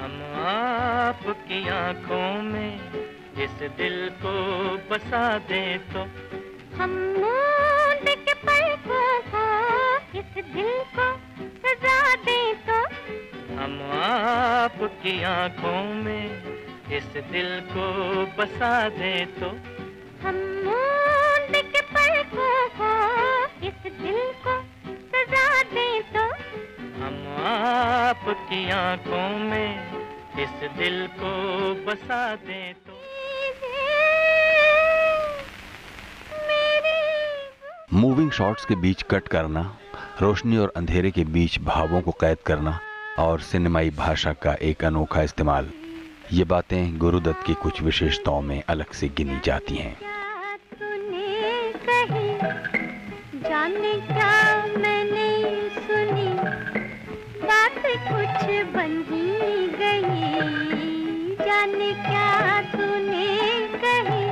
हम आपकी आँखों में इस दिल को बसा दे तो। हम के को इस दिल को सजा दे तो। हम आपकी आँखों में इस दिल को बसा दे तो। हम के पलकों को इस दिल आपकी आँखों में इस दिल को बसा दे तो। मूविंग शॉट्स के बीच कट करना रोशनी और अंधेरे के बीच भावों को कैद करना और सिनेमाई भाषा का एक अनोखा इस्तेमाल ये बातें गुरुदत्त की कुछ विशेषताओं में अलग से गिनी जाती हैं। जाने क्या तूने कही?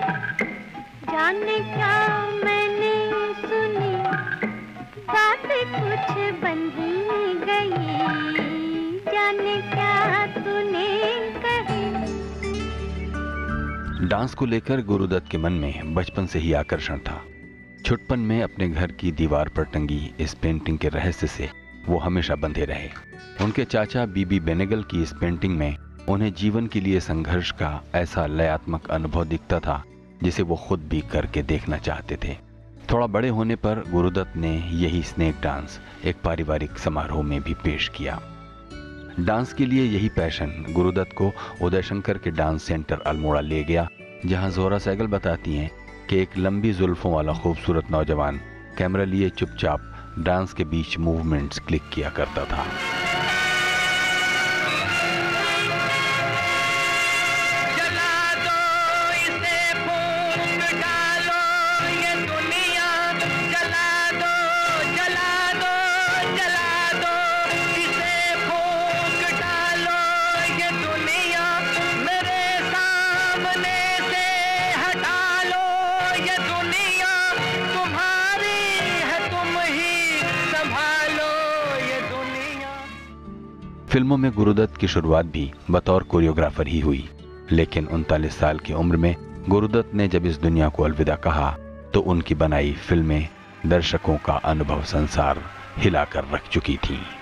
जाने क्या मैंने सुनी? कुछ बन गई। जाने क्या तूने कही? डांस को लेकर गुरुदत्त के मन में बचपन से ही आकर्षण था। छुटपन में अपने घर की दीवार पर टंगी इस पेंटिंग के रहस्य से वो हमेशा बंधे रहे। उनके चाचा बीबी बेनेगल की इस पेंटिंग में उन्हें जीवन के लिए संघर्ष का ऐसा लयात्मक अनुभव दिखता था, जिसे वो खुद भी करके देखना चाहते थे। थोड़ा बड़े होने पर गुरुदत्त ने यही स्नेक डांस एक पारिवारिक समारोह में भी पेश किया। डांस के लिए यही पैशन गुरुदत्त को उदय शंकर के डांस सेंटर अल्मोड़ा ले गया, जहाँ जोरा सैगल बताती हैं कि एक लंबी जुल्फों वाला खूबसूरत नौजवान कैमरा लिए चुपचाप डांस के बीच मूवमेंट्स क्लिक किया करता था। फ़िल्मों में गुरुदत्त की शुरुआत भी बतौर कोरियोग्राफर ही हुई। लेकिन उनतालीस साल की उम्र में गुरुदत्त ने जब इस दुनिया को अलविदा कहा तो उनकी बनाई फ़िल्में दर्शकों का अनुभव संसार हिलाकर रख चुकी थीं।